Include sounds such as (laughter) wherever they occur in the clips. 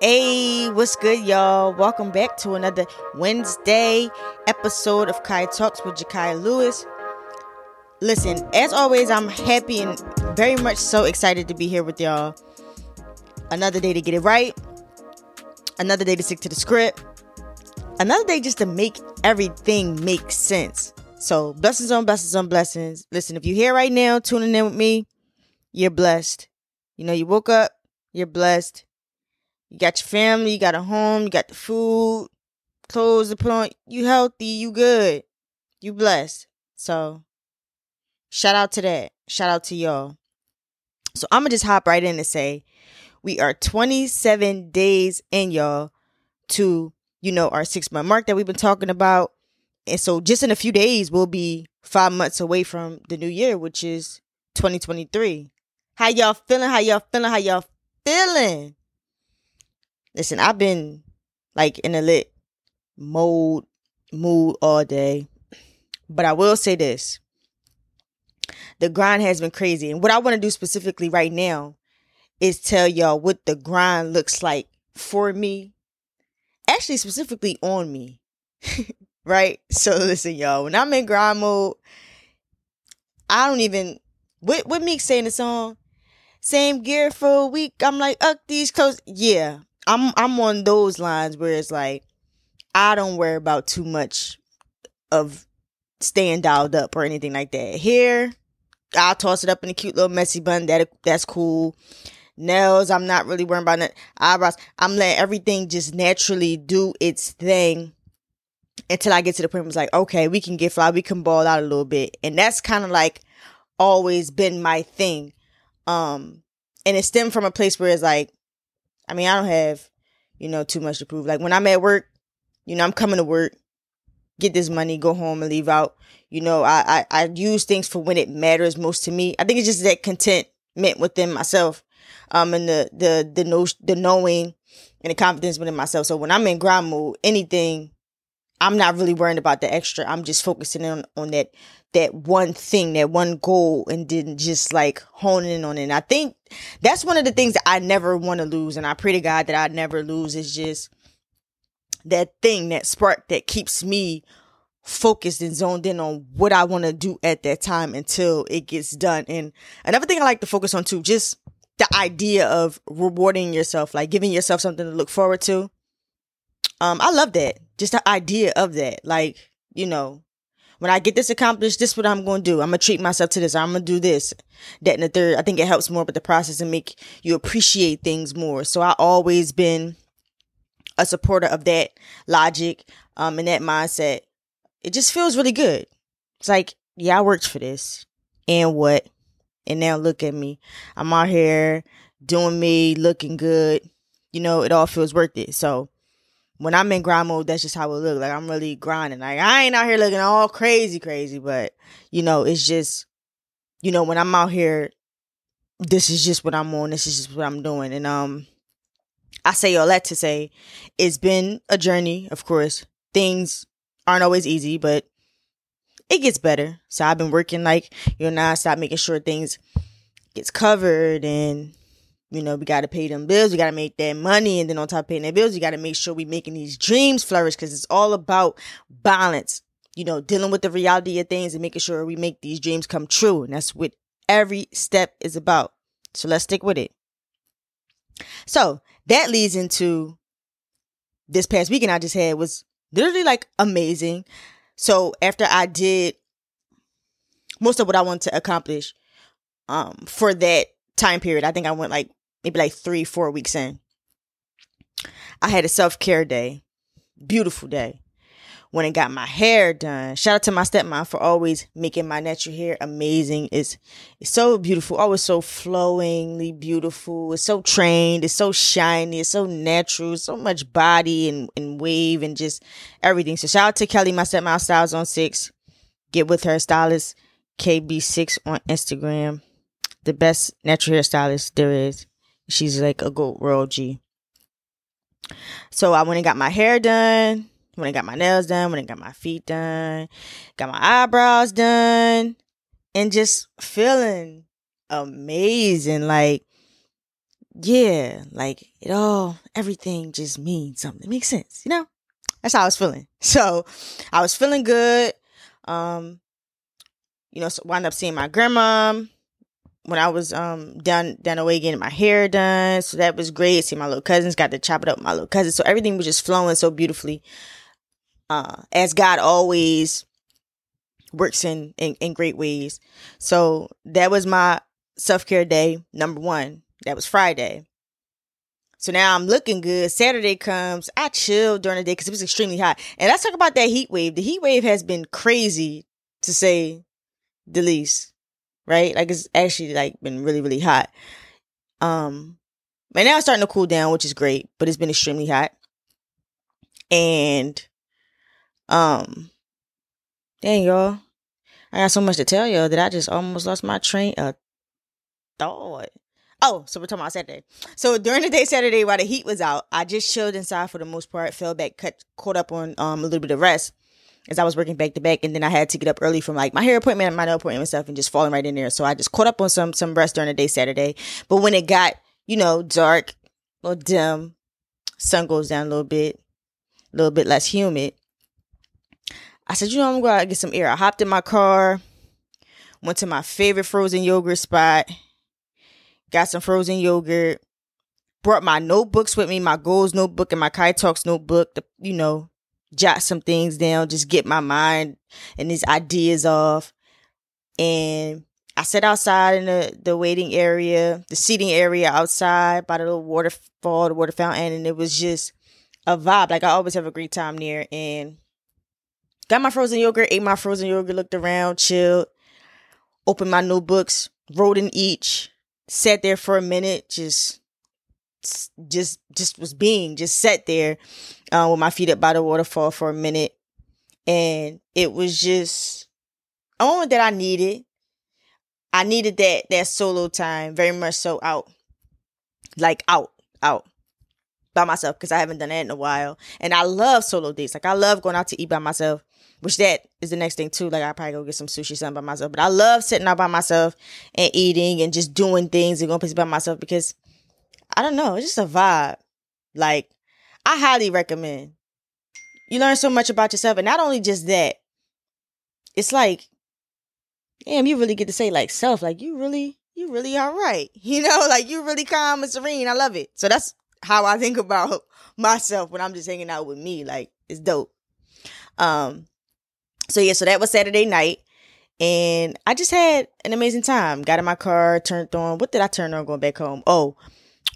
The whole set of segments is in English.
Hey, what's good, y'all? Welcome back to another Wednesday episode of Kai Talks with Jakai Lewis. Listen, as always, I'm happy and very much so excited to be here with y'all. Another day to get it right, another day to stick to the script, another day just to make everything make sense. So, blessings on blessings on blessings. Listen, if you're here right now tuning in with me, you're blessed. You know, you woke up, you're blessed you got your family, you got a home, you got the food, clothes to put on. You healthy, you good, you blessed. So shout out to that. Shout out to y'all. So I'm gonna just hop right in and say we are 27 days in, y'all, to you know our six month mark that we've been talking about. And so just in a few days, we'll be five months away from the new year, which is 2023. How y'all feeling? How y'all feeling? How y'all feeling? Listen, I've been like in a lit mode mood all day. But I will say this. The grind has been crazy. And what I want to do specifically right now is tell y'all what the grind looks like for me. Actually, specifically on me. (laughs) right? So listen, y'all. When I'm in grind mode, I don't even what what Meek saying the song? Same gear for a week. I'm like, up these clothes. Yeah. I'm I'm on those lines where it's like I don't worry about too much of staying dialed up or anything like that. Here, I'll toss it up in a cute little messy bun. That that's cool. Nails, I'm not really worrying about that. Eyebrows, I'm letting everything just naturally do its thing until I get to the point where it's like, okay, we can get fly, we can ball out a little bit, and that's kind of like always been my thing. Um, and it stemmed from a place where it's like I mean, I don't have, you know, too much to prove. Like when I'm at work, you know, I'm coming to work, get this money, go home and leave out. You know, I, I, I use things for when it matters most to me. I think it's just that contentment within myself, um, and the, the, the, know, the knowing and the confidence within myself. So when I'm in grind mode, anything, I'm not really worrying about the extra. I'm just focusing on, on that that one thing, that one goal, and didn't just like honing in on it. And I think that's one of the things that I never want to lose. And I pray to God that I never lose is just that thing, that spark that keeps me focused and zoned in on what I want to do at that time until it gets done. And another thing I like to focus on too, just the idea of rewarding yourself, like giving yourself something to look forward to. Um, I love that. Just the idea of that. Like, you know, when I get this accomplished, this is what I'm going to do. I'm going to treat myself to this. I'm going to do this, that, and the third. I think it helps more with the process and make you appreciate things more. So I always been a supporter of that logic, um, and that mindset. It just feels really good. It's like, yeah, I worked for this. And what? And now look at me. I'm out here doing me, looking good. You know, it all feels worth it. So when I'm in grind mode, that's just how it look. Like I'm really grinding. Like I ain't out here looking all crazy, crazy, but you know, it's just, you know, when I'm out here, this is just what I'm on. This is just what I'm doing. And um, I say all that to say, it's been a journey. Of course, things aren't always easy, but it gets better. So I've been working like you know, nonstop, making sure things gets covered and you know, we got to pay them bills. We got to make that money. And then on top of paying their bills, we got to make sure we making these dreams flourish because it's all about balance, you know, dealing with the reality of things and making sure we make these dreams come true. And that's what every step is about. So let's stick with it. So that leads into this past weekend I just had was literally like amazing. So after I did most of what I wanted to accomplish um for that time period, I think I went like maybe like three, four weeks in. I had a self care day, beautiful day. When I got my hair done, shout out to my stepmom for always making my natural hair amazing. It's it's so beautiful, always so flowingly beautiful. It's so trained, it's so shiny, it's so natural, so much body and, and wave and just everything. So shout out to Kelly, my stepmom styles on six. Get with her stylist KB6 on Instagram. The best natural hairstylist there is. She's like a goat royal G. So I went and got my hair done, went and got my nails done, went and got my feet done, got my eyebrows done, and just feeling amazing. Like yeah, like it all, everything just means something. It makes sense, you know? That's how I was feeling. (laughs) So I was feeling good. Um, you know, so wound up seeing my grandma when I was um down down the way getting my hair done. So that was great. See my little cousins, got to chop it up my little cousins. So everything was just flowing so beautifully. Uh, as God always works in, in, in great ways. So that was my self care day number one. That was Friday. So now I'm looking good. Saturday comes. I chilled during the day because it was extremely hot. And let's talk about that heat wave. The heat wave has been crazy to say the least. Right? Like it's actually like been really, really hot. Um but now it's starting to cool down, which is great, but it's been extremely hot. And um dang y'all. I got so much to tell y'all that I just almost lost my train of thought. Oh, so we're talking about Saturday. So during the day Saturday, while the heat was out, I just chilled inside for the most part. Fell back, cut, caught up on um a little bit of rest as I was working back to back, and then I had to get up early from like my hair appointment my nail appointment and stuff, and just falling right in there. So I just caught up on some some rest during the day Saturday. But when it got you know dark, or dim, sun goes down a little bit, a little bit less humid. I said, you know, I'm going to go get some air. I hopped in my car, went to my favorite frozen yogurt spot got some frozen yogurt, brought my notebooks with me, my goals notebook and my Kai Talks notebook to, you know, jot some things down, just get my mind and these ideas off. And I sat outside in the, the waiting area, the seating area outside by the little waterfall, the water fountain, and it was just a vibe. Like I always have a great time there. And got my frozen yogurt, ate my frozen yogurt, looked around, chilled, opened my notebooks, wrote in each, sat there for a minute, just just just was being just sat there uh, with my feet up by the waterfall for a minute and it was just a moment that i needed i needed that that solo time very much so out like out out by myself because i haven't done that in a while and i love solo dates like i love going out to eat by myself which that is the next thing too. Like I probably go get some sushi something by myself. But I love sitting out by myself and eating and just doing things and going places by myself because I don't know, it's just a vibe. Like I highly recommend. You learn so much about yourself, and not only just that, it's like, damn, you really get to say like self, like you really, you really all right. (laughs) You know, like you really calm and serene. I love it. So that's how I think about (laughs) myself when I'm just hanging out with me. Like it's dope. Um, so yeah, so that was Saturday night. And I just had an amazing time. Got in my car, turned on. What did I turn on going back home? Oh,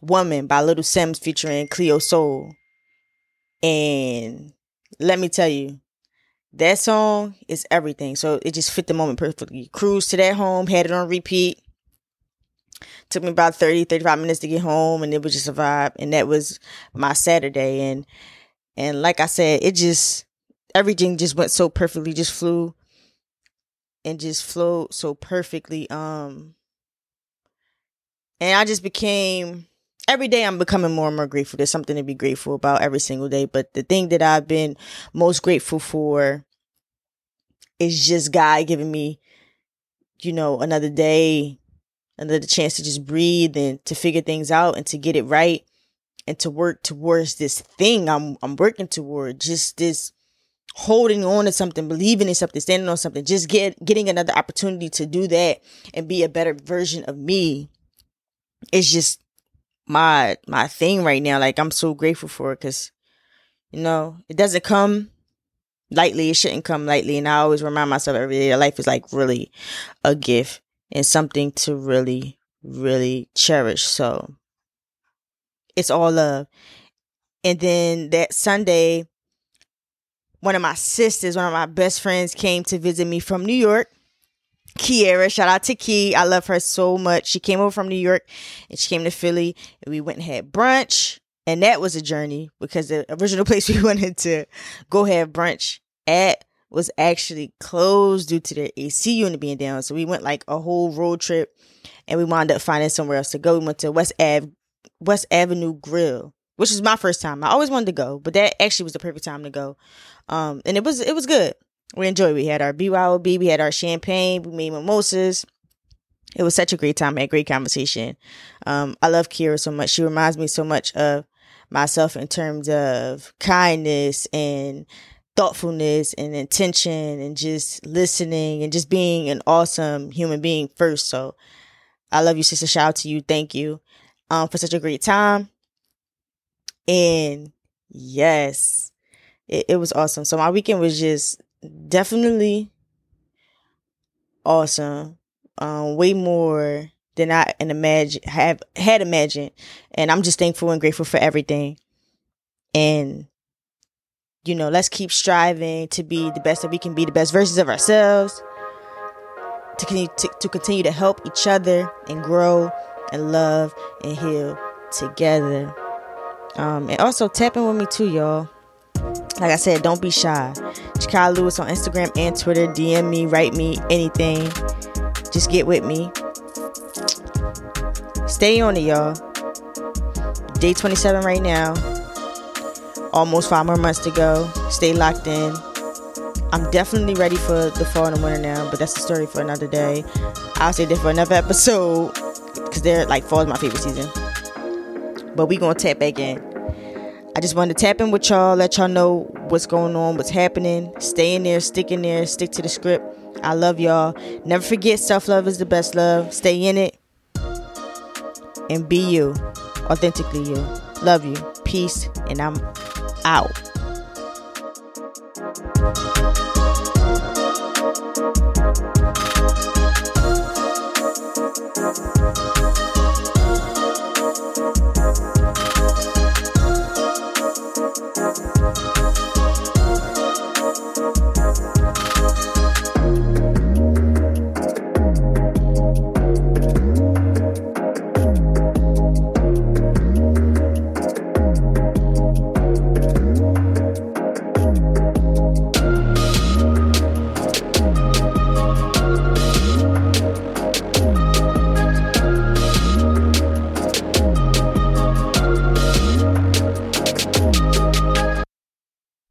Woman by Little Simz featuring Cleo Sol. And let me tell you, that song is everything. So it just fit the moment perfectly. Cruise to that home, had it on repeat. Took me about 30, 35 minutes to get home and it was just a vibe. And that was my Saturday. And and like I said, it just everything just went so perfectly, just flew and just flowed so perfectly. Um, and I just became every day I'm becoming more and more grateful. There's something to be grateful about every single day. But the thing that I've been most grateful for is just God giving me, you know, another day, another chance to just breathe and to figure things out and to get it right and to work towards this thing I'm I'm working toward. Just this holding on to something, believing in something, standing on something, just get getting another opportunity to do that and be a better version of me It's just my my thing right now. Like I'm so grateful for it because you know it doesn't come lightly. It shouldn't come lightly, and I always remind myself every day that life is like really a gift and something to really really cherish. So it's all love. And then that Sunday, one of my sisters, one of my best friends came to visit me from New York. Kiera, shout out to Key. I love her so much. She came over from New York and she came to Philly and we went and had brunch. And that was a journey because the original (laughs) place we wanted to go have brunch at was actually closed due to their AC unit being down. So we went like a whole road trip and we wound up finding somewhere else to go. We went to West Ave, West Avenue Grill, which was my first time. I always wanted to go, but that actually was the perfect time to go. Um, and it was it was good. We enjoyed. We had our BYOB, we had our champagne, we made mimosas, it was such a great time, great conversation. Um, I love Kira so much. She reminds me so much of myself in terms of kindness and thoughtfulness and intention and just listening and just being an awesome human being first. So I love you, sister. Shout out to you. Thank you um, for such a great time. And yes, it, it was awesome. So my weekend was just definitely awesome. Um, way more than I and imagine have had imagined. And I'm just thankful and grateful for everything. And you know, let's keep striving to be the best that we can be, the best versions of ourselves. To continue to, to continue to help each other and grow and love and heal together. Um, and also tap in with me too, y'all. Like I said, don't be shy. Jakai Lewis on Instagram and Twitter. DM me, write me, anything. Just get with me. Stay on it, y'all. Day 27 right now. Almost five more months to go. Stay locked in. I'm definitely ready for the fall and the winter now, but that's a story for another day. I'll say that for another episode because they're like fall is my favorite season. But we gonna tap back in. I just wanted to tap in with y'all, let y'all know what's going on, what's happening. Stay in there, stick in there, stick to the script. I love y'all. Never forget self love is the best love. Stay in it and be you, authentically you. Love you. Peace, and I'm out.